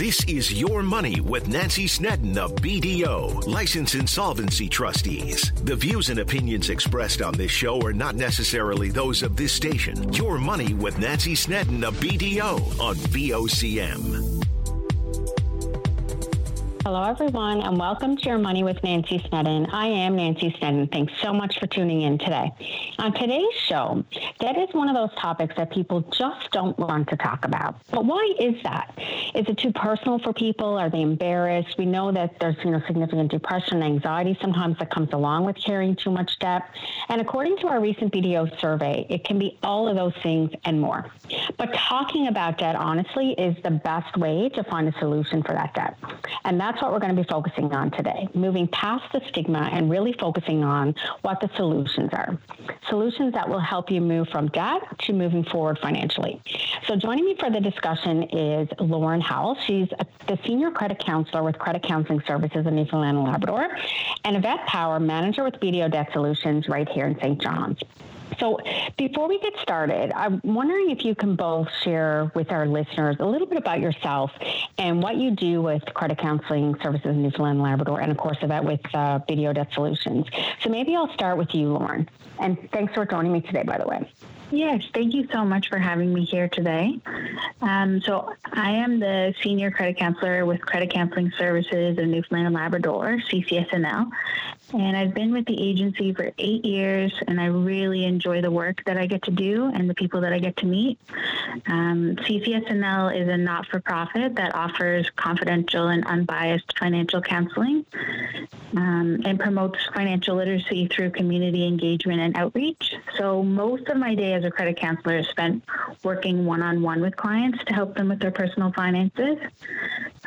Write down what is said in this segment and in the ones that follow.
This is Your Money with Nancy Snedden of BDO, Licensed Insolvency Trustees. The views and opinions expressed on this show are not necessarily those of this station. Your Money with Nancy Snedden of BDO on VOCM. Hello, everyone, and welcome to Your Money with Nancy Snedden. I am Nancy Snedden. Thanks so much for tuning in today. On today's show, debt is one of those topics that people just don't want to talk about. But why is that? Is it too personal for people? Are they embarrassed? We know that there's you know significant depression and anxiety sometimes that comes along with carrying too much debt. And according to our recent BDO survey, it can be all of those things and more. But talking about debt honestly is the best way to find a solution for that debt. And that that's what we're going to be focusing on today, moving past the stigma and really focusing on what the solutions are. Solutions that will help you move from debt to moving forward financially. So, joining me for the discussion is Lauren Howell. She's a, the Senior Credit Counselor with Credit Counseling Services in Newfoundland and Labrador, and Yvette Power, Manager with BDO Debt Solutions right here in St. John's. So, before we get started, I'm wondering if you can both share with our listeners a little bit about yourself and what you do with credit counseling services in Newfoundland and Labrador, and of course, that with uh, BDO Debt Solutions. So, maybe I'll start with you, Lauren. And thanks for joining me today, by the way. Yes, thank you so much for having me here today. Um, so, I am the senior credit counselor with Credit Counseling Services in Newfoundland and Labrador, CCSNL. And I've been with the agency for eight years, and I really enjoy the work that I get to do and the people that I get to meet. Um, CCSNL is a not for profit that offers confidential and unbiased financial counseling um, and promotes financial literacy through community engagement and outreach. So, most of my day as a credit counselor is spent working one on one with clients to help them with their personal finances.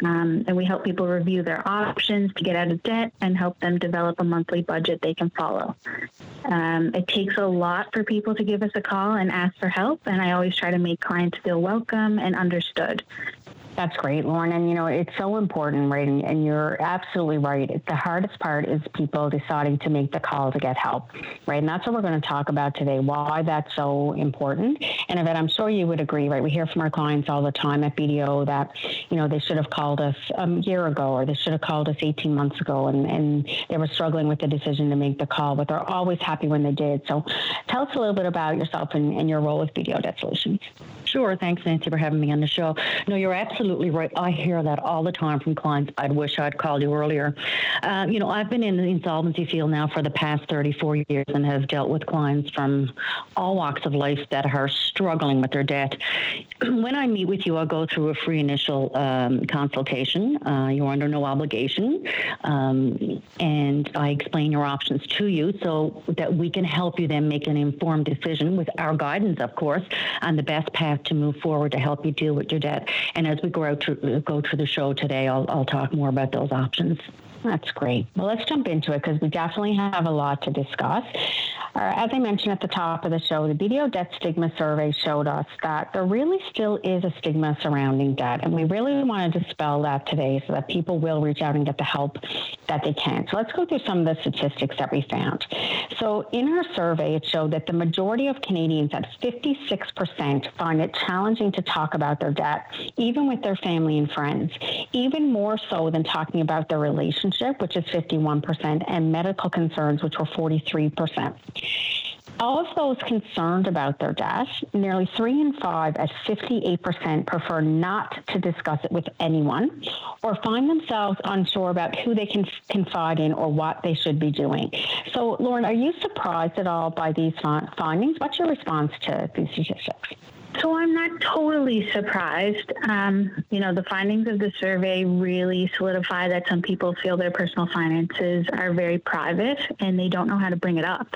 Um, and we help people review their options to get out of debt and help them develop a monthly budget they can follow. Um, it takes a lot for people to give us a call and ask for help, and I always try to make clients feel welcome and understood. That's great, Lauren. And you know, it's so important, right? And, you're absolutely right. The hardest part is people deciding to make the call to get help, right? And that's what we're going to talk about today. Why that's so important. And Yvette, I'm sure you would agree, right? We hear from our clients all the time at BDO that you know they should have called us um, a year ago, or they should have called us 18 months ago, and and they were struggling with the decision to make the call, but they're always happy when they did. So, tell us a little bit about yourself and, and your role with BDO Debt Solutions. Sure. Thanks, Nancy, for having me on the show. No, you're absolutely right. I hear that all the time from clients. I'd wish I'd called you earlier. Uh, you know, I've been in the insolvency field now for the past 34 years and have dealt with clients from all walks of life that are struggling with their debt. when I meet with you, I'll go through a free initial um, consultation. Uh, you're under no obligation. Um, and I explain your options to you so that we can help you then make an informed decision with our guidance, of course, on the best path to move forward to help you deal with your debt. And as we go out to go through the show today, I'll, I'll talk more about those options. That's great. Well, let's jump into it because we definitely have a lot to discuss. Uh, as I mentioned at the top of the show, the BDO debt stigma survey showed us that there really still is a stigma surrounding debt. And we really want to dispel that today so that people will reach out and get the help that they can. So let's go through some of the statistics that we found. So in our survey, it showed that the majority of Canadians at 56% find it challenging to talk about their debt, even with their family and friends, even more so than talking about their relationship, which is 51%, and medical concerns, which were 43%. Of those concerned about their death, nearly three in five at 58% prefer not to discuss it with anyone or find themselves unsure about who they can confide in or what they should be doing. So, Lauren, are you surprised at all by these findings? What's your response to these statistics? So I'm not totally surprised. Um, you know, the findings of the survey really solidify that some people feel their personal finances are very private and they don't know how to bring it up.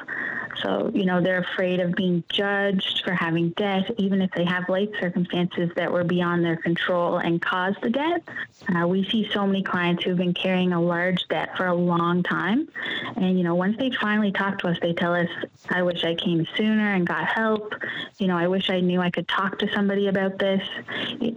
So, you know, they're afraid of being judged for having debt, even if they have life circumstances that were beyond their control and caused the debt. Uh, we see so many clients who've been carrying a large debt for a long time. And, you know, once they finally talk to us, they tell us, I wish I came sooner and got help. You know, I wish I knew I could talk to somebody about this.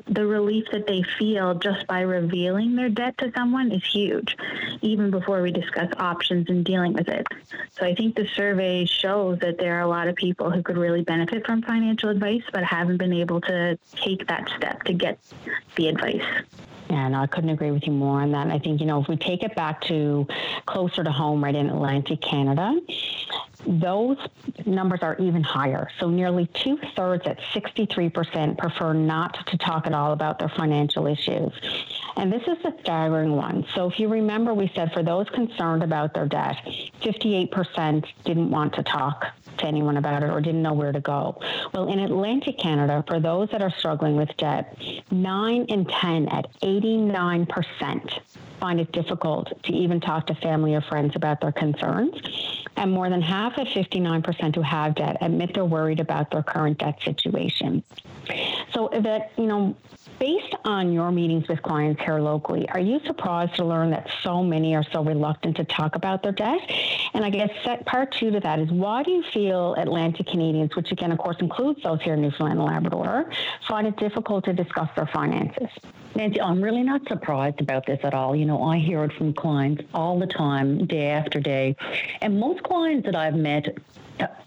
The relief that they feel just by revealing their debt to someone is huge, even before we discuss options and dealing with it. So I think the survey shows that there are a lot of people who could really benefit from financial advice, but haven't been able to take that step to get the advice. Yeah, no, I couldn't agree with you more on that. And I think, you know, if we take it back to closer to home, right in Atlantic Canada, those numbers are even higher. So nearly two thirds at 63% prefer not to talk at all about their financial issues. And this is a staggering one. So if you remember, we said for those concerned about their debt, 58% didn't want to talk to anyone about it or didn't know where to go. Well, in Atlantic Canada, for those that are struggling with debt, 9 in 10 at 89% find it difficult to even talk to family or friends about their concerns. And more than half of 59% who have debt admit they're worried about their current debt situation. So that, you know, based on your meetings with clients here locally, are you surprised to learn that so many are so reluctant to talk about their debt? And I guess part two to that is why do you feel Atlantic Canadians, which again, of course, includes those here in Newfoundland and Labrador, find it difficult to discuss their finances? Nancy, I'm really not surprised about this at all. You know, I hear it from clients all the time, day after day. And most clients that I've met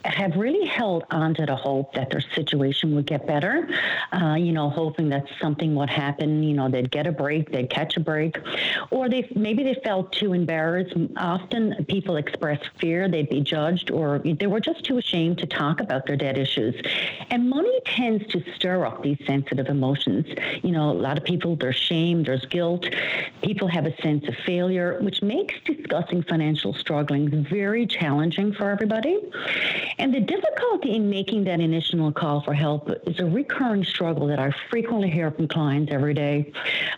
have really held on to the hope that their situation would get better, uh, you know, hoping that something would happen, you know, they'd get a break, they'd catch a break, or they maybe they felt too embarrassed. Often people express fear they'd be judged, or they were just too ashamed to talk about their debt issues. And money tends to stir up these sensitive emotions. You know, a lot of people, there's shame, there's guilt. People have a sense of failure, which makes discussing financial struggling very challenging for everybody. And the difficulty in making that initial call for help is a recurring struggle that I frequently hear from clients every day.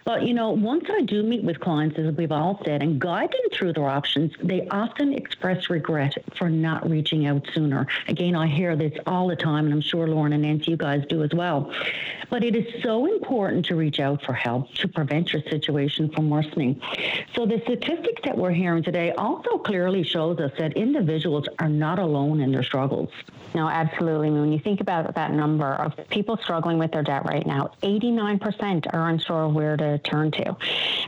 But, you know, once I do meet with clients, as we've all said, and guide them through their options, they often express regret for not reaching out sooner. Again, I hear this all the time, and I'm sure Lauren and Nancy, you guys do as well. But it is so important to reach out for help to prevent your situation from worsening. So the statistics that we're hearing today also clearly shows us that individuals are not alone in struggles. No, absolutely. When you think about that number of people struggling with their debt right now, 89% are unsure where to turn to.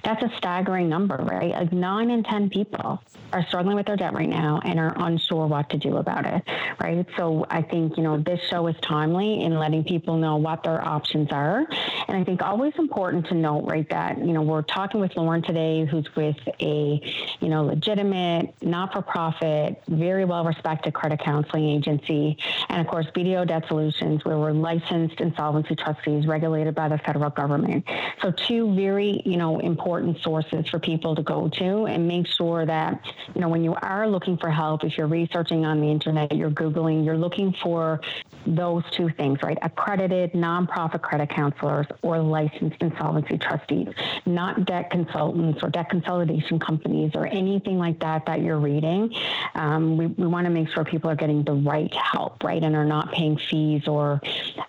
That's a staggering number, right? Like nine in 10 people are struggling with their debt right now and are unsure what to do about it, right? So I think, you know, this show is timely in letting people know what their options are. And I think always important to note, right, that, you know, we're talking with Lauren today, who's with a, you know, legitimate, not for profit, very well respected credit counseling agency. And of course, BDO Debt Solutions, where we're licensed insolvency trustees regulated by the federal government. So two very, you know, important sources for people to go to and make sure that you know, when you are looking for help, if you're researching on the internet, you're Googling, you're looking for those two things, right? Accredited nonprofit credit counselors or licensed insolvency trustees, not debt consultants or debt consolidation companies or anything like that that you're reading. Um, we, we want to make sure people are getting the right help, right? And are not paying fees or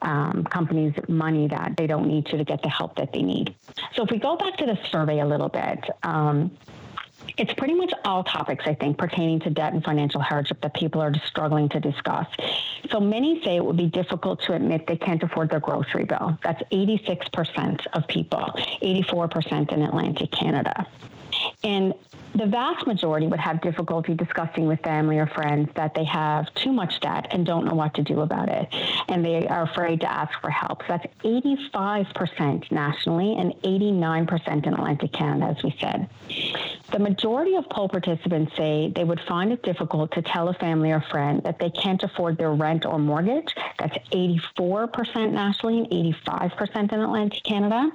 um, companies money that they don't need to to get the help that they need. So if we go back to the survey a little bit, um, it's pretty much all topics, I think, pertaining to debt and financial hardship that people are struggling to discuss. So many say it would be difficult to admit they can't afford their grocery bill. That's 86% of people, 84% in Atlantic Canada. And the vast majority would have difficulty discussing with family or friends that they have too much debt and don't know what to do about it. And they are afraid to ask for help. So that's 85% nationally and 89% in Atlantic Canada, as we said. The majority of poll participants say they would find it difficult to tell a family or friend that they can't afford their rent or mortgage. That's 84% nationally and 85% in Atlantic Canada.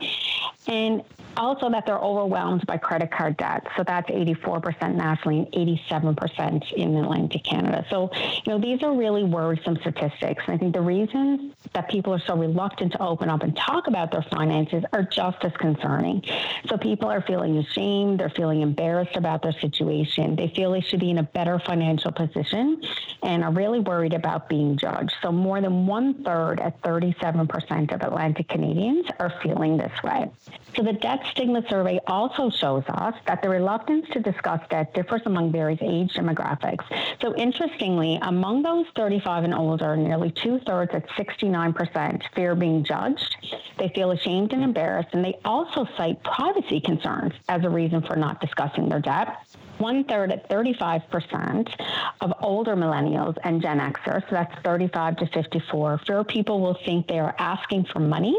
And also that they're overwhelmed by credit card debt. So that's 84% nationally and 87% in Atlantic Canada. So, you know, these are really worrisome statistics. And I think the reasons that people are so reluctant to open up and talk about their finances are just as concerning. So people are feeling ashamed, they're feeling embarrassed about their situation. They feel they should be in a better financial position and are really worried about being judged. So more than one third at 37% of Atlantic Canadians are feeling this way. So the debt stigma survey also shows us that the reluctance to discuss debt differs among various age demographics. So interestingly, among those 35 and older, nearly two thirds at 69% fear being judged. They feel ashamed and embarrassed, and they also cite privacy concerns as a reason for not discussing their debt. One third at 35% of older millennials and Gen Xers, so that's 35 to 54, fewer people will think they are asking for money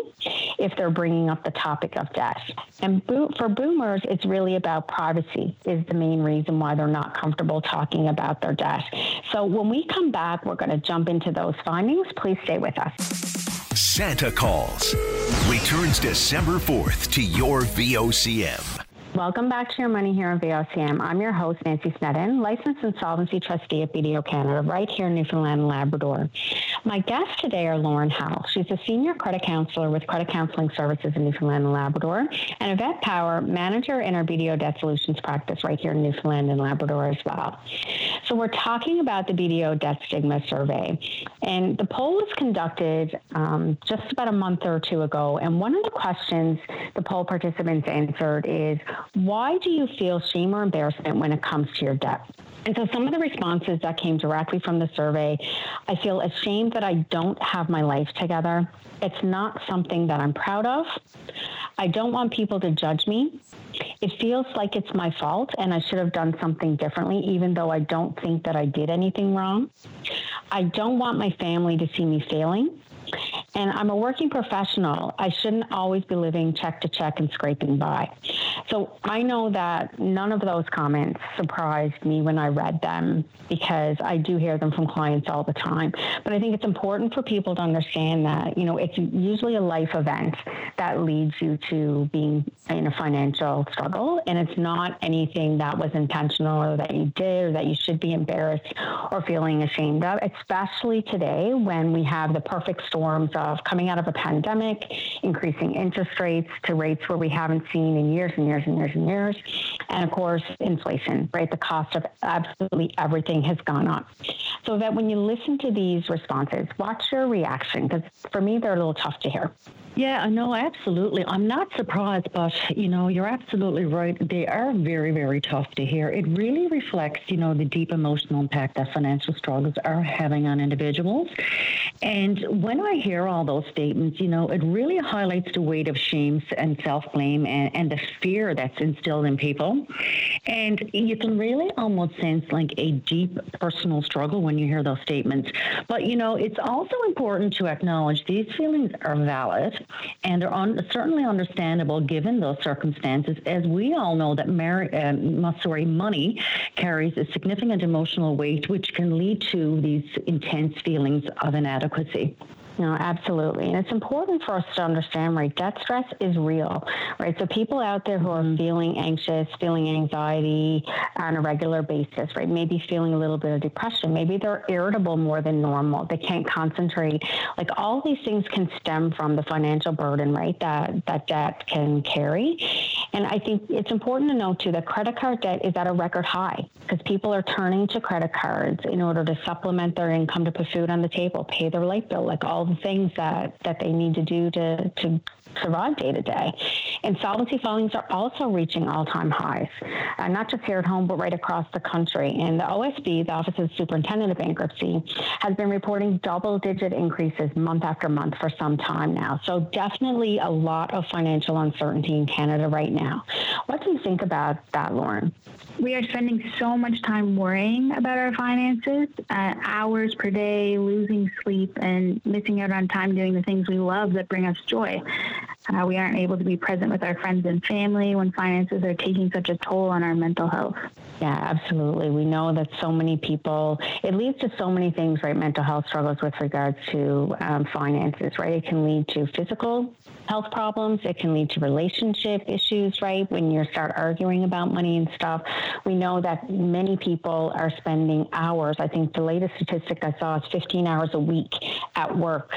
if they're bringing up the topic of debt. And bo- for boomers, it's really about privacy, is the main reason why they're not comfortable talking about their debt. So when we come back, we're going to jump into those findings. Please stay with us. Santa Calls returns December 4th to your VOCM. Welcome back to Your Money here on VOCM. I'm your host, Nancy Snedden, licensed insolvency trustee at BDO Canada, right here in Newfoundland and Labrador. My guests today are Lauren Howell. She's a senior credit counselor with Credit Counseling Services in Newfoundland and Labrador, and Yvette Power, manager in our BDO Debt Solutions practice right here in Newfoundland and Labrador as well. So we're talking about the BDO Debt Stigma Survey, and the poll was conducted um, just about a month or two ago, and one of the questions the poll participants answered is, why do you feel shame or embarrassment when it comes to your debt? And so some of the responses that came directly from the survey, I feel ashamed that I don't have my life together. It's not something that I'm proud of. I don't want people to judge me. It feels like it's my fault and I should have done something differently, even though I don't think that I did anything wrong. I don't want my family to see me failing. And I'm a working professional. I shouldn't always be living check to check and scraping by. So I know that none of those comments surprised me when I read them because I do hear them from clients all the time. But I think it's important for people to understand that, you know, it's usually a life event that leads you to being in a financial struggle. And it's not anything that was intentional or that you did or that you should be embarrassed or feeling ashamed of, especially today when we have the perfect storms of coming out of a pandemic, increasing interest rates to rates where we haven't seen in years and years and years and years. And of course, inflation, right? The cost of absolutely everything has gone up. So that when you listen to these responses, watch your reaction because for me, they're a little tough to hear. Yeah, no, absolutely. I'm not surprised, but you know, you're absolutely right. They are very, very tough to hear. It really reflects, you know, the deep emotional impact that financial struggles are having on individuals. And when I hear all those statements, you know, it really highlights the weight of shame and self blame and, and the fear that's instilled in people. And you can really almost sense like a deep personal struggle when you hear those statements. But, you know, it's also important to acknowledge these feelings are valid and they're un- certainly understandable given those circumstances, as we all know that mar- uh, sorry, money carries a significant emotional weight, which can lead to these intense feelings of inadequacy. No, absolutely. And it's important for us to understand, right? Debt stress is real, right? So people out there who are mm-hmm. feeling anxious, feeling anxiety on a regular basis, right? Maybe feeling a little bit of depression. Maybe they're irritable more than normal. They can't concentrate. Like all these things can stem from the financial burden, right? That that debt can carry. And I think it's important to note too that credit card debt is at a record high because people are turning to credit cards in order to supplement their income to put food on the table, pay their light bill, like all the things that, that they need to do to, to survive day to day. Insolvency filings are also reaching all time highs, uh, not just here at home, but right across the country. And the OSB, the Office of Superintendent of Bankruptcy, has been reporting double digit increases month after month for some time now. So, definitely a lot of financial uncertainty in Canada right now. What do you think about that, Lauren? We are spending so much time worrying about our finances, uh, hours per day, losing sleep, and missing out on time doing the things we love that bring us joy. Uh, we aren't able to be present with our friends and family when finances are taking such a toll on our mental health. Yeah, absolutely. We know that so many people, it leads to so many things, right? Mental health struggles with regards to um, finances, right? It can lead to physical health problems. It can lead to relationship issues, right? When you start arguing about money and stuff. We know that many people are spending hours. I think the latest statistic I saw is 15 hours a week at work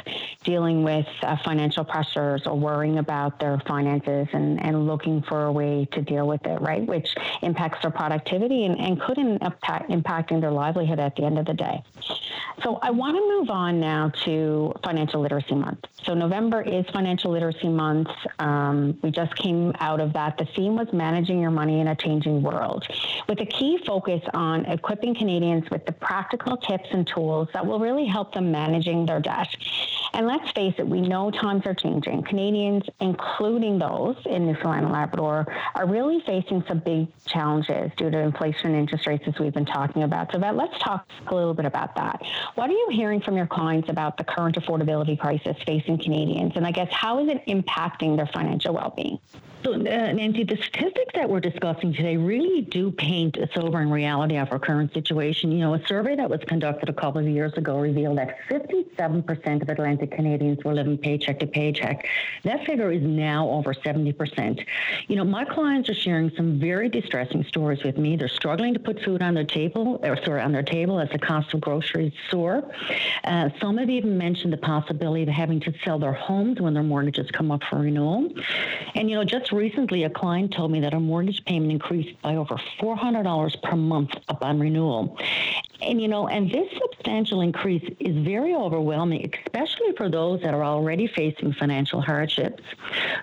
dealing with uh, financial pressures or worrying about their finances and, and looking for a way to deal with it, right? Which impacts their productivity and, and could impact impacting their livelihood at the end of the day. So I want to move on now to Financial Literacy Month. So November is Financial Literacy Month. Um, we just came out of that. The theme was managing your money in a changing world, with a key focus on equipping Canadians with the practical tips and tools that will really help them managing their debt. And let's face it, we know times are changing. Canadians, including those in Newfoundland and Labrador, are really facing some big challenges due to inflation and interest rates, as we've been talking about. So, let's talk a little bit about that. What are you hearing from your clients about the current affordability crisis facing Canadians? And I guess, how is it impacting their financial well being? So, uh, Nancy, the statistics that we're discussing today really do paint a sobering reality of our current situation. You know, a survey that was conducted a couple of years ago revealed that 57% of Atlantic Canadians were living paycheck to paycheck. That figure is now over 70%. You know, my clients are sharing some very distressing stories with me. They're struggling to put food on their table, or sorry, on their table as the cost of groceries soar. Uh, some have even mentioned the possibility of having to sell their homes when their mortgages come up for renewal. And, you know, just recently, a client told me that her mortgage payment increased by over $400 per month upon renewal. And, you know, and this substantial increase is very overwhelming, especially for those that are already facing financial hardships.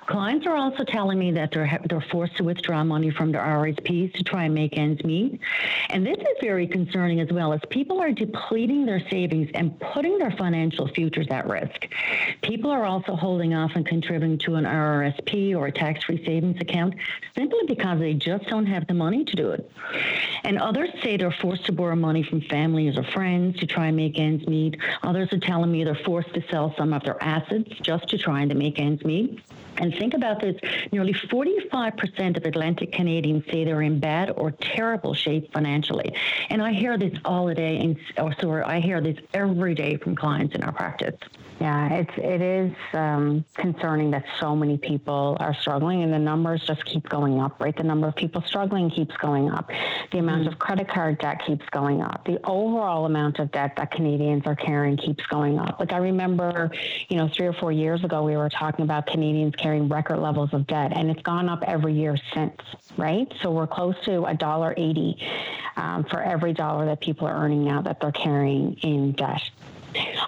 Clients are also telling me that they're, they're forced to withdraw money from their RSPs to try and make ends meet. And this is very concerning as well, as people are depleting their savings and putting their financial futures at risk. People are also holding off and contributing to an RRSP or a tax free savings account simply because they just don't have the money to do it. And others say they're forced to borrow money from families or friends to try and make ends meet. Others are telling me they're forced to sell some of their assets just to try and make ends meet. And think about this nearly 45% of Atlantic Canadians say they're in bad or terrible shape financially. And I hear this all the day, and or sorry, I hear this every day from clients in our practice. Yeah, it's it is um, concerning that so many people are struggling, and the numbers just keep going up. Right, the number of people struggling keeps going up. The amount mm-hmm. of credit card debt keeps going up. The overall amount of debt that Canadians are carrying keeps going up. Like I remember, you know, three or four years ago, we were talking about Canadians carrying record levels of debt, and it's gone up every year since. Right, so we're close to a dollar eighty um, for every dollar that people are earning now that they're carrying in debt.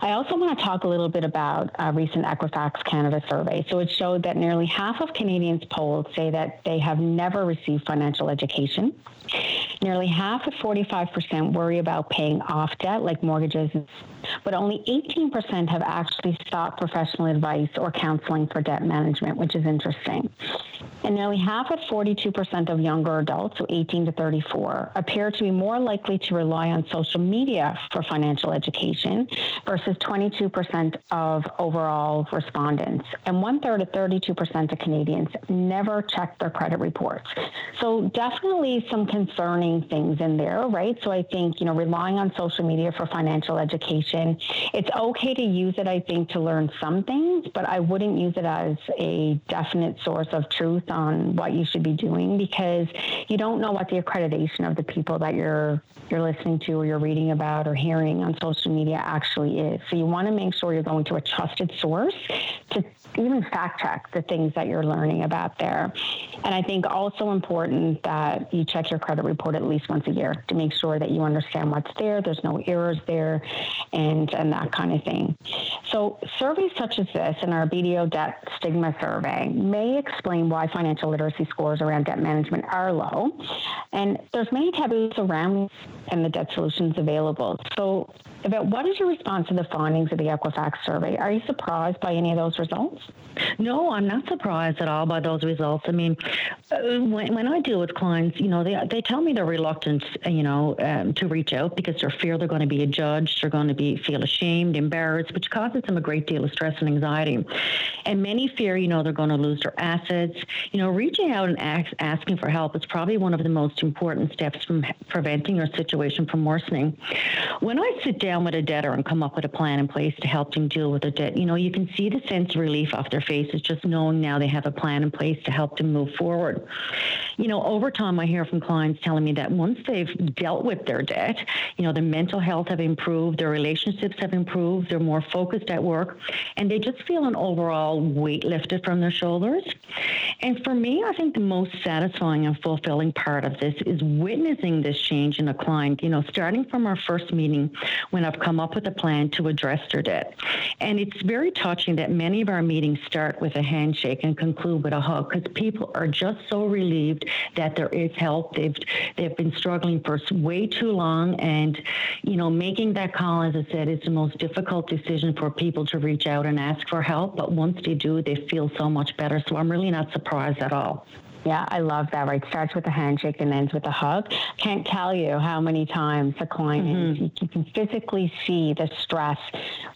I also want to talk a little bit about a recent Equifax Canada survey. So it showed that nearly half of Canadians polled say that they have never received financial education. Nearly half of 45% worry about paying off debt, like mortgages, but only 18% have actually sought professional advice or counseling for debt management, which is interesting. And nearly half of 42% of younger adults, so 18 to 34, appear to be more likely to rely on social media for financial education versus 22% of overall respondents. And one third of 32% of Canadians never check their credit reports. So definitely some concerning things in there, right? So I think, you know, relying on social media for financial education, it's okay to use it, I think, to learn some things, but I wouldn't use it as a definite source of truth on what you should be doing because you don't know what the accreditation of the people that you're you're listening to or you're reading about or hearing on social media actually is. So you want to make sure you're going to a trusted source to even fact check the things that you're learning about there. And I think also important that you check your credit report at least once a year to make sure that you understand what's there, there's no errors there, and and that kind of thing. So surveys such as this and our BDO debt stigma survey may explain why financial literacy scores around debt management are low. And there's many taboos around and the debt solutions available. So about what is your response to the findings of the Equifax survey? Are you surprised by any of those results? No, I'm not surprised at all by those results. I mean, uh, when, when I deal with clients, you know, they, they tell me they're reluctant, you know, um, to reach out because they're fear they're going to be judged, they're going to be feel ashamed, embarrassed, which causes them a great deal of stress and anxiety. And many fear, you know, they're going to lose their assets. You know, reaching out and ask, asking for help is probably one of the most important steps from preventing your situation from worsening. When I sit down with a debtor and come up with a plan in place to help them deal with the debt, you know, you can see the sense of relief off their faces just knowing now they have a plan in place to help them move forward. You know, over time, I hear from clients telling me that once they've dealt with their debt, you know, their mental health have improved, their relationships have improved, they're more focused at work, and they just feel an overall weight lifted from their shoulders. And for me, I think the most satisfying and fulfilling part of this is witnessing this change in a client, you know, starting from our first meeting when I've come up with a plan to address their debt. And it's very touching that many of our meetings start with a handshake and conclude with a hug because people are just so relieved that there is help. They've they've been struggling for way too long, and you know, making that call, as I said, is the most difficult decision for people to reach out and ask for help. But once they do, they feel so much better. So I'm really not surprised at all. Yeah, I love that. Right, starts with a handshake and ends with a hug. Can't tell you how many times the client mm-hmm. you can physically see the stress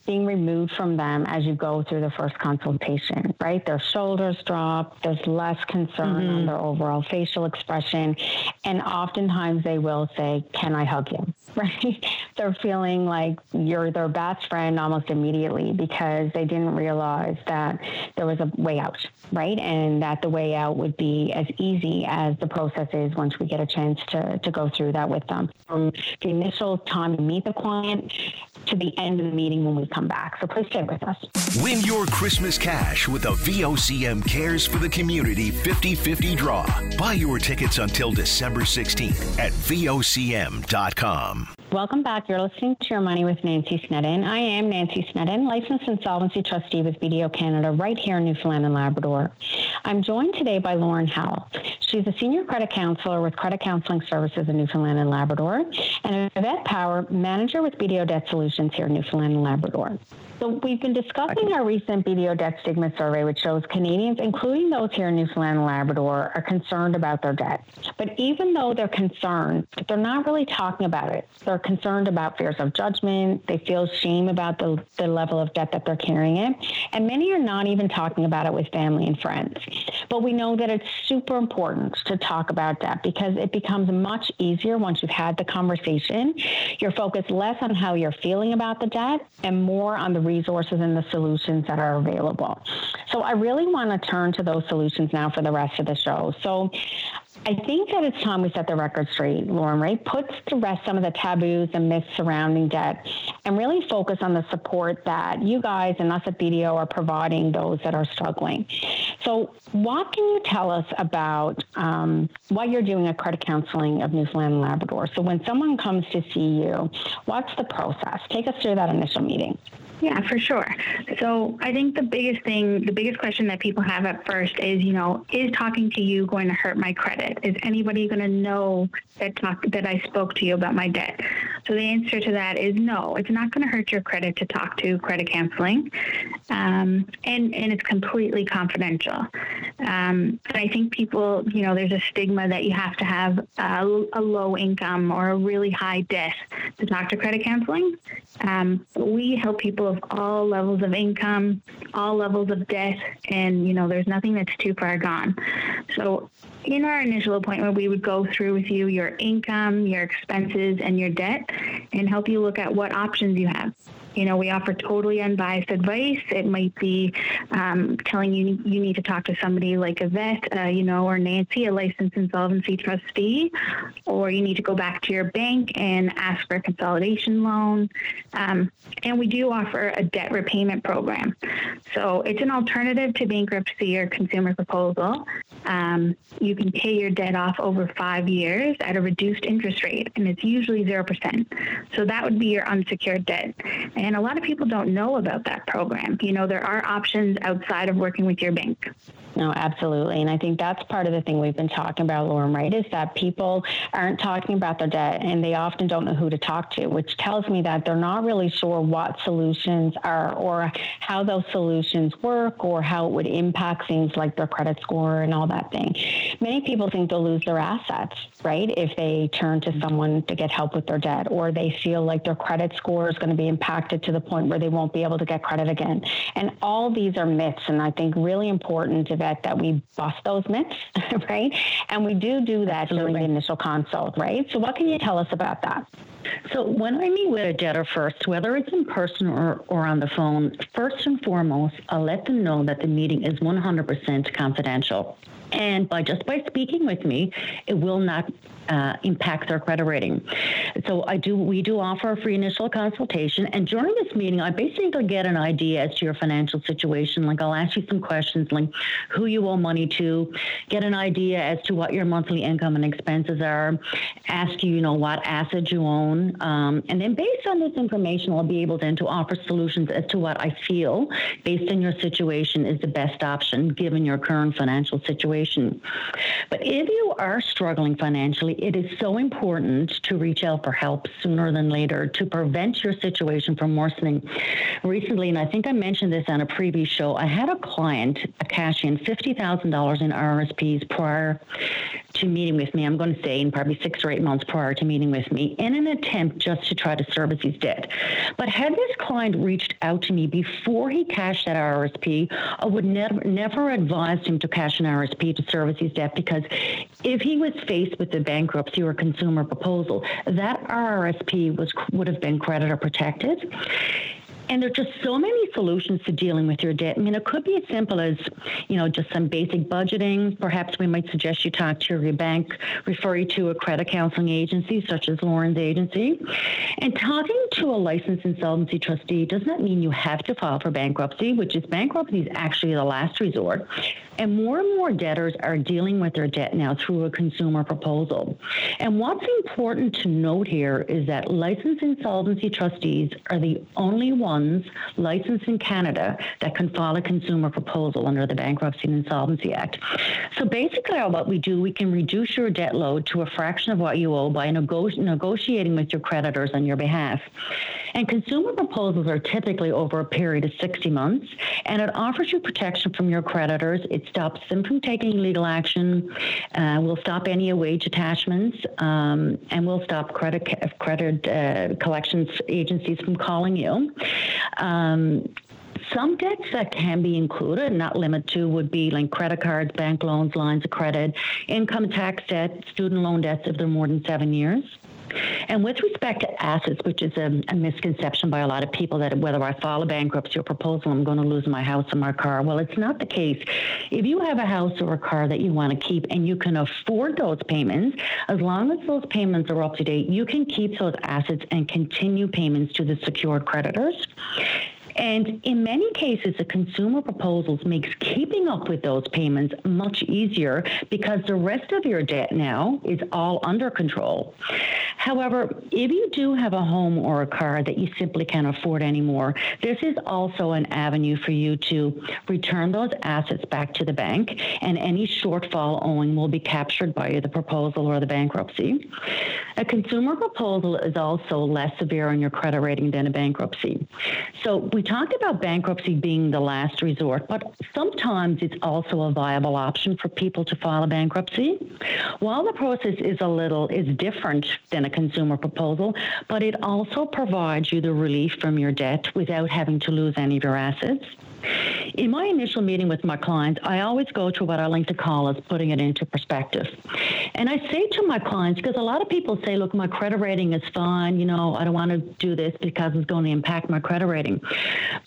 being removed from them as you go through the first consultation. Right, their shoulders drop. There's less concern mm-hmm. on their overall facial expression, and oftentimes they will say, "Can I hug you?" Right, they're feeling like you're their best friend almost immediately because they didn't realize that there was a way out. Right, and that the way out would be as easy as the process is once we get a chance to, to go through that with them. From the initial time to meet the client to the end of the meeting when we come back. So please stay with us. Win your Christmas cash with a VOCM Cares for the Community 50 50 draw. Buy your tickets until December 16th at VOCM.com. Welcome back. You're listening to Your Money with Nancy Snedden. I am Nancy Snedden, licensed insolvency trustee with BDO Canada right here in Newfoundland and Labrador. I'm joined today by Lauren Howell. She's a senior credit counselor with Credit Counseling Services in Newfoundland and Labrador and Yvette Power, manager with BDO Debt Solutions here in Newfoundland and Labrador. So we've been discussing our recent BDO debt stigma survey, which shows Canadians, including those here in Newfoundland and Labrador, are concerned about their debt. But even though they're concerned, they're not really talking about it. They're concerned about fears of judgment. They feel shame about the, the level of debt that they're carrying. And many are not even talking about it with family and friends. But we know that it's super important to talk about debt because it becomes much easier once you've had the conversation. You're focused less on how you're feeling about the debt and more on the resources and the solutions that are available. So I really want to turn to those solutions now for the rest of the show. So I think that it's time we set the record straight, Lauren, right? Puts to rest some of the taboos and myths surrounding debt and really focus on the support that you guys and us at BDO are providing those that are struggling. So, what can you tell us about um, what you're doing at Credit Counseling of Newfoundland and Labrador? So, when someone comes to see you, what's the process? Take us through that initial meeting. Yeah, for sure. So I think the biggest thing, the biggest question that people have at first is, you know, is talking to you going to hurt my credit? Is anybody going to know that talk that I spoke to you about my debt? So the answer to that is no. It's not going to hurt your credit to talk to credit counseling, um, and and it's completely confidential. Um, but I think people, you know, there's a stigma that you have to have a, a low income or a really high debt to talk to credit counseling. Um, we help people of all levels of income, all levels of debt, and you know, there's nothing that's too far gone. So in our initial appointment, we would go through with you your income, your expenses, and your debt and help you look at what options you have. You know, we offer totally unbiased advice. It might be um, telling you you need to talk to somebody like Yvette, uh, you know, or Nancy, a licensed insolvency trustee, or you need to go back to your bank and ask for a consolidation loan. Um, and we do offer a debt repayment program. So it's an alternative to bankruptcy or consumer proposal. Um, you can pay your debt off over five years at a reduced interest rate, and it's usually 0%. So that would be your unsecured debt. And a lot of people don't know about that program. You know, there are options outside of working with your bank. No, absolutely. And I think that's part of the thing we've been talking about, Lauren, right? Is that people aren't talking about their debt and they often don't know who to talk to, which tells me that they're not really sure what solutions are or how those solutions work or how it would impact things like their credit score and all that thing. Many people think they'll lose their assets, right? If they turn to someone to get help with their debt or they feel like their credit score is going to be impacted to the point where they won't be able to get credit again. And all these are myths. And I think really important to that, that we bust those myths, right? And we do do that Absolutely. during the initial consult, right? So what can you tell us about that? So when I meet with a debtor first, whether it's in person or, or on the phone, first and foremost, I'll let them know that the meeting is 100% confidential. And by just by speaking with me, it will not uh, impact their credit rating. So I do we do offer a free initial consultation, and during this meeting, I basically get an idea as to your financial situation. Like I'll ask you some questions, like who you owe money to, get an idea as to what your monthly income and expenses are, ask you, you know, what assets you own, um, and then based on this information, I'll be able then to offer solutions as to what I feel, based on your situation, is the best option given your current financial situation. But if you are struggling financially, it is so important to reach out for help sooner than later to prevent your situation from worsening. Recently, and I think I mentioned this on a previous show, I had a client cash in $50,000 in RSPs prior to meeting with me. I'm going to say in probably six or eight months prior to meeting with me in an attempt just to try to service his debt. But had this client reached out to me before he cashed that RSP, I would never never advise him to cash an RSP to service his debt because if he was faced with a bankruptcy or consumer proposal, that RSP was would have been creditor protected. And there are just so many solutions to dealing with your debt. I mean, it could be as simple as, you know, just some basic budgeting. Perhaps we might suggest you talk to your bank, refer you to a credit counseling agency such as Lauren's agency. And talking to a licensed insolvency trustee does not mean you have to file for bankruptcy, which is bankruptcy is actually the last resort. And more and more debtors are dealing with their debt now through a consumer proposal. And what's important to note here is that licensed insolvency trustees are the only ones licensed in Canada that can file a consumer proposal under the Bankruptcy and Insolvency Act. So basically, what we do, we can reduce your debt load to a fraction of what you owe by nego- negotiating with your creditors on your behalf. And consumer proposals are typically over a period of 60 months, and it offers you protection from your creditors. It stops them from taking legal action. Uh, will stop any wage attachments, um, and will stop credit credit uh, collections agencies from calling you. Um, some debts that can be included, not limited to, would be like credit cards, bank loans, lines of credit, income tax debt, student loan debts if they're more than seven years. And with respect to assets, which is a, a, misconception by a lot of people that whether I file a bankruptcy or proposal, I'm going to lose my house or my car. Well, it's not the case. If you have a house or a car that you want to keep and you can afford those payments, as long as those payments are up to date, you can keep those assets and continue payments to the secured creditors. And in many cases, the consumer proposals makes keeping up with those payments much easier because the rest of your debt now is all under control. However, if you do have a home or a car that you simply can't afford anymore, this is also an avenue for you to return those assets back to the bank, and any shortfall owing will be captured by the proposal or the bankruptcy. A consumer proposal is also less severe on your credit rating than a bankruptcy. So we we talked about bankruptcy being the last resort, but sometimes it's also a viable option for people to file a bankruptcy. While the process is a little is different than a consumer proposal, but it also provides you the relief from your debt without having to lose any of your assets. In my initial meeting with my clients, I always go to what I like to call as putting it into perspective. And I say to my clients, because a lot of people say, look, my credit rating is fine, you know, I don't want to do this because it's going to impact my credit rating.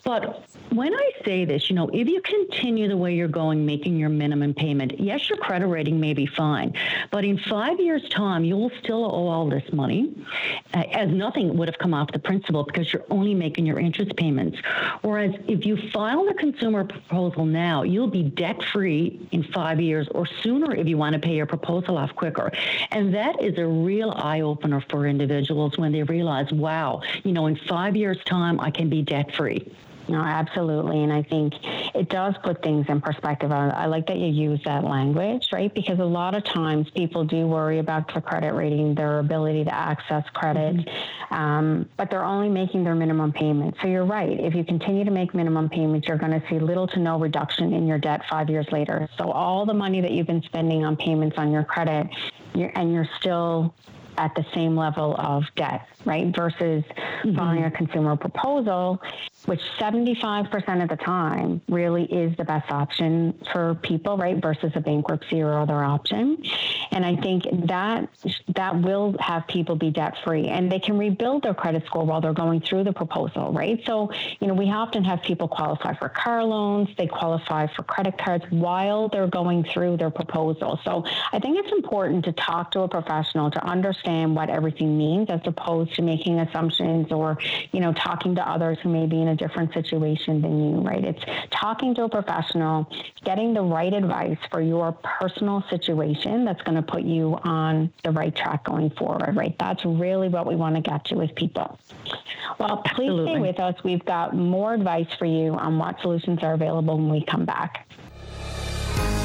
But when I say this, you know, if you continue the way you're going, making your minimum payment, yes, your credit rating may be fine, but in five years' time, you will still owe all this money, uh, as nothing would have come off the principal because you're only making your interest payments. Whereas if you file the consumer proposal now, you'll be debt free in five years or sooner if you want to pay your proposal off quicker. And that is a real eye opener for individuals when they realize, wow, you know, in five years' time, I can be debt free. No, absolutely. And I think it does put things in perspective. I, I, like that you use that language, right? Because a lot of times people do worry about the credit rating, their ability to access credit, mm-hmm. um, but they're only making their minimum payment. So you're right. If you continue to make minimum payments, you're going to see little to no reduction in your debt five years later. So all the money that you've been spending on payments on your credit, you're, and you're still at the same level of debt, right? Versus mm-hmm. filing a consumer proposal, which 75% of the time really is the best option for people, right? Versus a bankruptcy or other option. And I think that that will have people be debt free and they can rebuild their credit score while they're going through the proposal, right? So, you know, we often have people qualify for car loans, they qualify for credit cards while they're going through their proposal. So I think it's important to talk to a professional to understand what everything means as opposed to making assumptions or, you know, talking to others who may be in a different situation than you, right? It's talking to a professional, getting the right advice for your personal situation that's going to put you on the right track going forward, right? That's really what we want to get to with people. Well, please Absolutely. stay with us. We've got more advice for you on what solutions are available when we come back.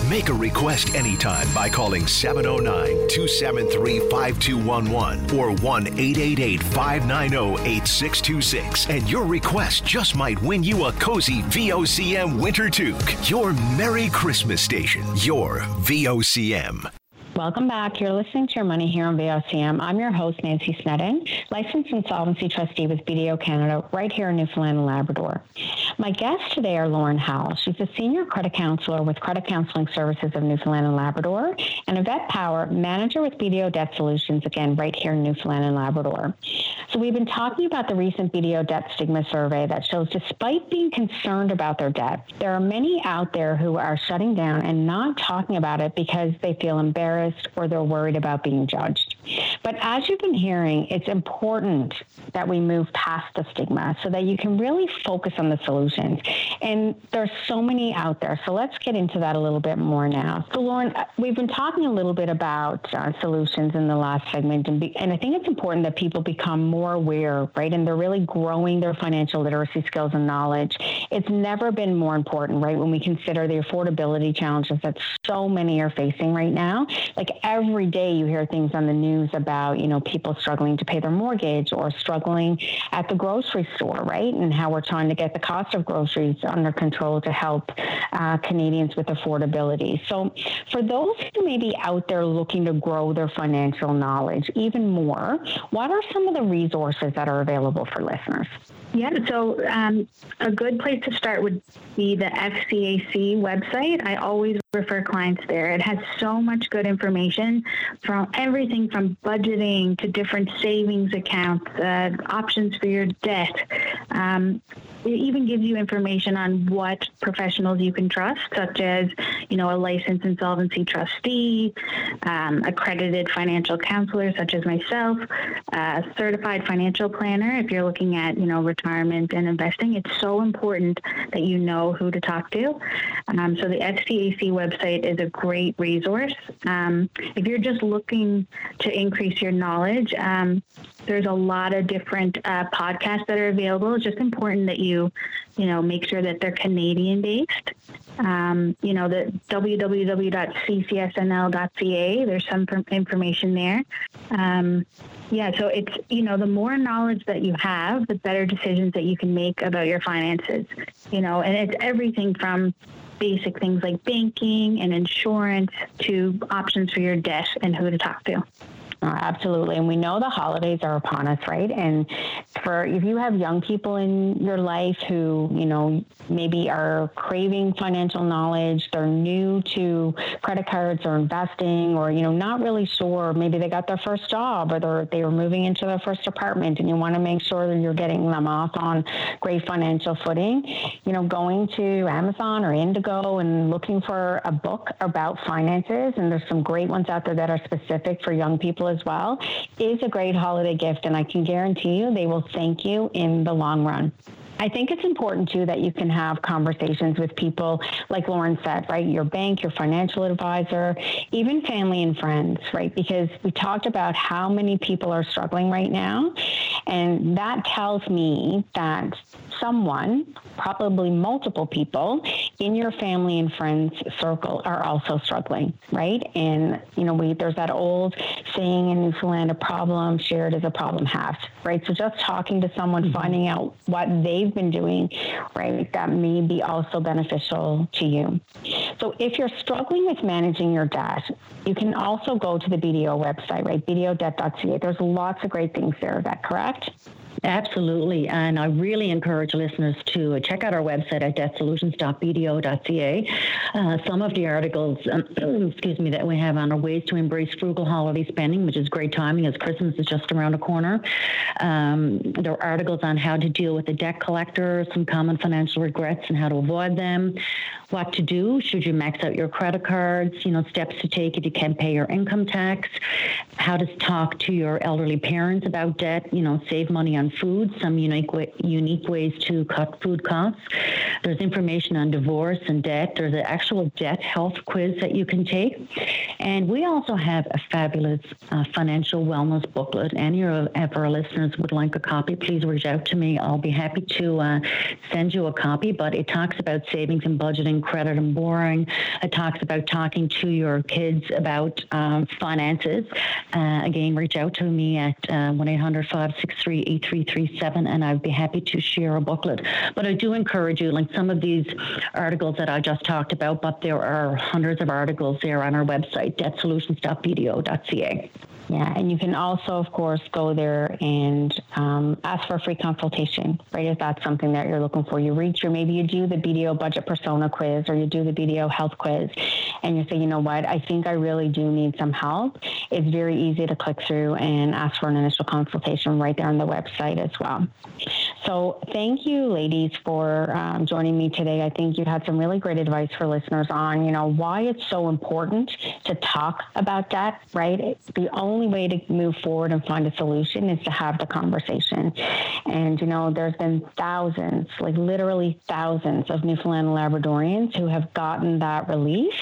Make a request anytime by calling 709 273 5211 or 1 888 590 8626. And your request just might win you a cozy VOCM winter toque. Your Merry Christmas station, your VOCM. Welcome back. You're listening to Your Money here on VOCM. I'm your host, Nancy Snedden, licensed insolvency trustee with BDO Canada, right here in Newfoundland and Labrador. My guests today are Lauren Howell. She's a senior credit counselor with Credit Counseling Services of Newfoundland and Labrador, and Yvette Power, manager with BDO Debt Solutions, again, right here in Newfoundland and Labrador. So we've been talking about the recent BDO Debt Stigma Survey that shows despite being concerned about their debt, there are many out there who are shutting down and not talking about it because they feel embarrassed embarrassed or they're worried about being judged. But as you've been hearing, it's important that we move past the stigma so that you can really focus on the solutions. And there's so many out there. So let's get into that a little bit more now. So, Lauren, uh, we've been talking a little bit about uh, solutions in the last segment, and, be, and I think it's important that people become more aware, right? And they're really growing their financial literacy skills and knowledge. It's never been more important, right? When we consider the affordability challenges that so many are facing right now. Like every day you hear things on the news about, you know, people struggling to pay their mortgage or struggling at the grocery store, right? And how we're trying to get the cost of groceries under control to help uh, Canadians with affordability. So for those who may be out there looking to grow their financial knowledge even more, what are some of the resources that are available for listeners? Yeah, so um, a good place to start would be the FCAC website. I always refer clients there. It has so much good information from everything from budgeting to different savings accounts, uh, options for your debt. Um, it even gives you information on what professionals you can trust, such as, you know, a licensed insolvency trustee, um, accredited financial counselor, such as myself, a certified financial planner. If you're looking at, you know, retirement and investing, it's so important that you know who to talk to. Um, so the FCAC website is a great resource. Um, if you're just looking to increase your knowledge, um, there's a lot of different uh, podcasts that are available. It's just important that you, you know, make sure that they're Canadian based. Um, you know, the www.ccsnl.ca. There's some information there. Um, yeah, so it's you know the more knowledge that you have, the better decisions that you can make about your finances. You know, and it's everything from basic things like banking and insurance to options for your debt and who to talk to. Uh, absolutely. And we know the holidays are upon us, right? And for if you have young people in your life who, you know, maybe are craving financial knowledge, they're new to credit cards or investing, or, you know, not really sure, maybe they got their first job or they're, they were moving into their first apartment and you want to make sure that you're getting them off on great financial footing, you know, going to Amazon or Indigo and looking for a book about finances. And there's some great ones out there that are specific for young people as well is a great holiday gift, and I can guarantee you they will thank you in the long run. I think it's important too that you can have conversations with people, like Lauren said, right? Your bank, your financial advisor, even family and friends, right? Because we talked about how many people are struggling right now. And that tells me that someone, probably multiple people in your family and friends circle are also struggling, right? And, you know, we, there's that old saying in Newfoundland, a problem shared is a problem halved, right? So just talking to someone, mm-hmm. finding out what they've they've been doing, right, that may be also beneficial to you. So if you're struggling with managing your debt, you can also go to the BDO website, right, bdodebt.ca. There's lots of great things there. Is that correct? Absolutely. And I really encourage listeners to check out our website at debtsolutions.bdo.ca. Uh, some of the articles, um, excuse me, that we have on are ways to embrace frugal holiday spending, which is great timing as Christmas is just around the corner. Um, there are articles on how to deal with the debt collector, some common financial regrets and how to avoid them what to do should you max out your credit cards, you know, steps to take if you can't pay your income tax, how to talk to your elderly parents about debt, you know, save money on food, some unique way, unique ways to cut food costs. There's information on divorce and debt. There's an actual debt health quiz that you can take. And we also have a fabulous uh, financial wellness booklet. Any of our listeners would like a copy, please reach out to me. I'll be happy to uh, send you a copy, but it talks about savings and budgeting credit and borrowing. It talks about talking to your kids about um, finances. Uh, again, reach out to me at uh, 1 800 563 8337 and I'd be happy to share a booklet. But I do encourage you, like some of these articles that I just talked about, but there are hundreds of articles there on our website, debtsolutions.bdo.ca. Yeah, and you can also, of course, go there and um, ask for a free consultation, right? If that's something that you're looking for, you reach or maybe you do the BDO budget persona quiz or you do the BDO health quiz, and you say, you know what, I think I really do need some help. It's very easy to click through and ask for an initial consultation right there on the website as well. So, thank you, ladies, for um, joining me today. I think you had some really great advice for listeners on, you know, why it's so important to talk about debt, right? The only only way to move forward and find a solution is to have the conversation. And, you know, there's been thousands, like literally thousands of Newfoundland Labradorians who have gotten that relief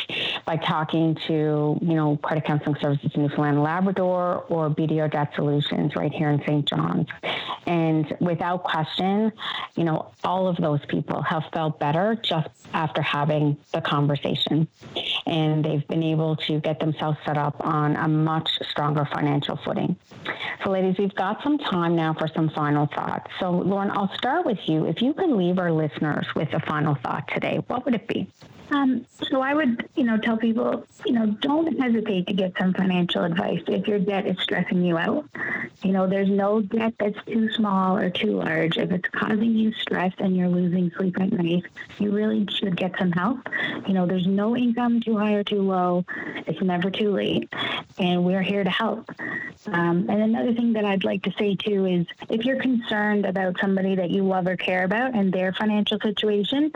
by talking to, you know, credit counseling services in Newfoundland Labrador or BDO Debt Solutions right here in St. John's. And without question, you know, all of those people have felt better just after having the conversation. And they've been able to get themselves set up on a much stronger financial footing. So, ladies, we've got some time now for some final thoughts. So, Lauren, I'll start with you. If you could leave our listeners with a final thought today, what would it be? Um, so I would, you know, tell people, you know, don't hesitate to get some financial advice if your debt is stressing you out. You know, there's no debt that's too small or too large. If it's causing you stress and you're losing sleep at night, you really should get some help. You know, there's no income too high or too low. It's never too late, and we're here to help. Um, and another thing that I'd like to say too is if you're concerned about somebody that you love or care about and their financial situation,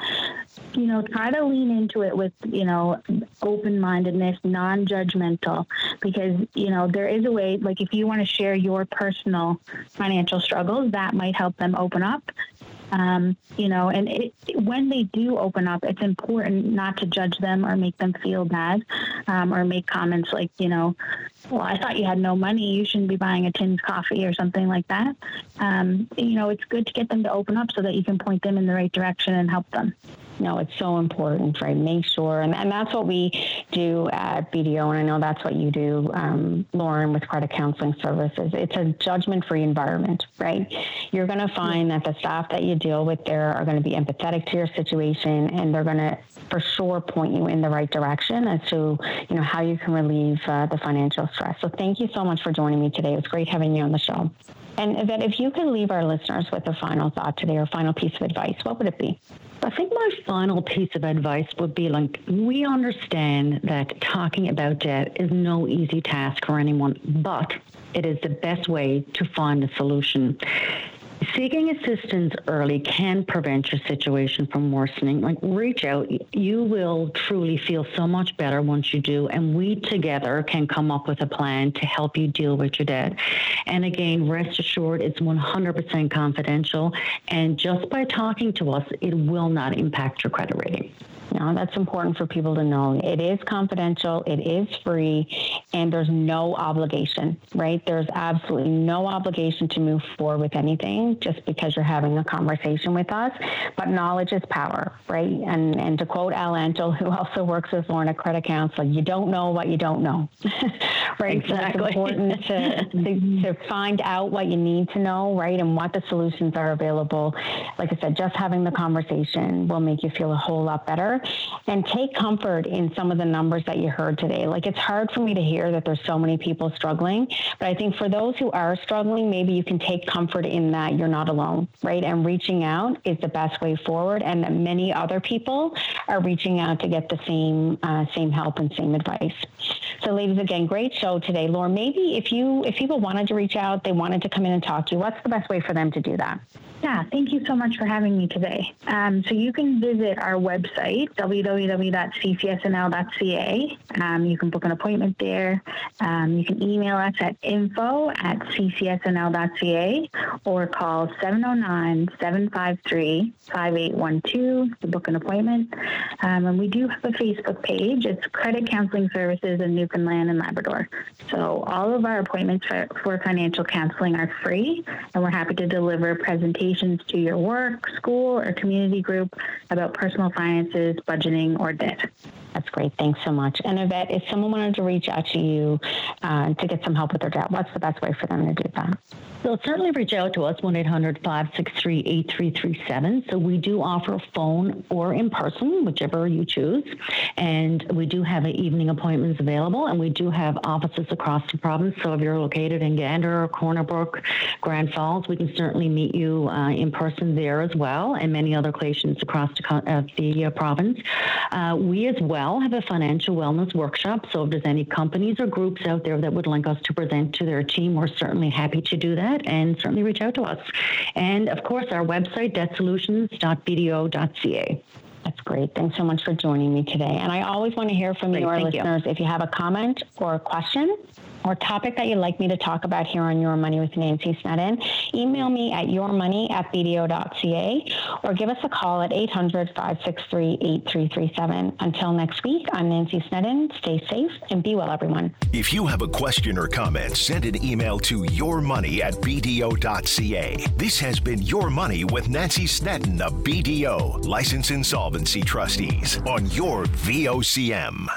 you know, try to lean into it with, you know, open mindedness, non judgmental, because, you know, there is a way, like if you want to share your personal financial struggles, that might help them open up. Um, you know, and it, when they do open up, it's important not to judge them or make them feel bad um, or make comments like, you know, well, I thought you had no money. You shouldn't be buying a Tim's coffee or something like that. Um, you know, it's good to get them to open up so that you can point them in the right direction and help them. No, it's so important, right? Make sure, and, and that's what we do at BDO, and I know that's what you do, um, Lauren, with credit counseling services. It's a judgment free environment, right? You're going to find that the staff that you deal with there are going to be empathetic to your situation, and they're going to for sure point you in the right direction as to you know how you can relieve uh, the financial stress. So thank you so much for joining me today. It was great having you on the show. And that if you could leave our listeners with a final thought today or final piece of advice, what would it be? I think my final piece of advice would be like, we understand that talking about debt is no easy task for anyone, but it is the best way to find a solution. Seeking assistance early can prevent your situation from worsening. Like, reach out. You will truly feel so much better once you do. And we together can come up with a plan to help you deal with your debt. And again, rest assured, it's 100% confidential. And just by talking to us, it will not impact your credit rating. Now, that's important for people to know. It is confidential, it is free, and there's no obligation, right? There's absolutely no obligation to move forward with anything just because you're having a conversation with us. But knowledge is power, right? And and to quote Al Antle, who also works with Lorna Credit Counseling, you don't know what you don't know, right? Exactly. So it's important to, to, to find out what you need to know, right? And what the solutions are available. Like I said, just having the conversation will make you feel a whole lot better and take comfort in some of the numbers that you heard today. Like it's hard for me to hear that there's so many people struggling, but I think for those who are struggling, maybe you can take comfort in that you're not alone, right? And reaching out is the best way forward, and many other people are reaching out to get the same uh, same help and same advice. So, ladies, again, great show today, Laura. Maybe if you if people wanted to reach out, they wanted to come in and talk to you, what's the best way for them to do that? Yeah, thank you so much for having me today. Um, so you can visit our website, www.ccsnl.ca. Um, you can book an appointment there. Um, you can email us at info at ccsnl.ca or call 709-753-5812 to book an appointment. Um, and we do have a Facebook page. It's Credit Counseling Services in Newfoundland and Labrador. So all of our appointments for, for financial counseling are free, and we're happy to deliver presentations to your work, school, or community group about personal finances, budgeting, or debt. That's great. Thanks so much. And Yvette, if someone wanted to reach out to you uh, to get some help with their debt, what's the best way for them to do that? So certainly reach out to us, 1 800 563 8337. So we do offer phone or in person, whichever you choose. And we do have evening appointments available, and we do have offices across the province. So if you're located in Gander, Corner Brook, Grand Falls, we can certainly meet you uh, in person there as well, and many other locations across the, uh, the uh, province. Uh, we as well have a financial wellness workshop. So if there's any companies or groups out there that would like us to present to their team, we're certainly happy to do that and certainly reach out to us. And of course, our website, debtsolutions.bdo.ca. That's great. Thanks so much for joining me today. And I always want to hear from great, you, our listeners. You. If you have a comment or a question, or topic that you'd like me to talk about here on Your Money with Nancy Snedden, email me at yourmoney at bdo.ca or give us a call at 800 563 8337. Until next week, I'm Nancy Snedden. Stay safe and be well, everyone. If you have a question or comment, send an email to yourmoney at bdo.ca. This has been Your Money with Nancy Snedden of BDO, License Insolvency Trustees, on your VOCM.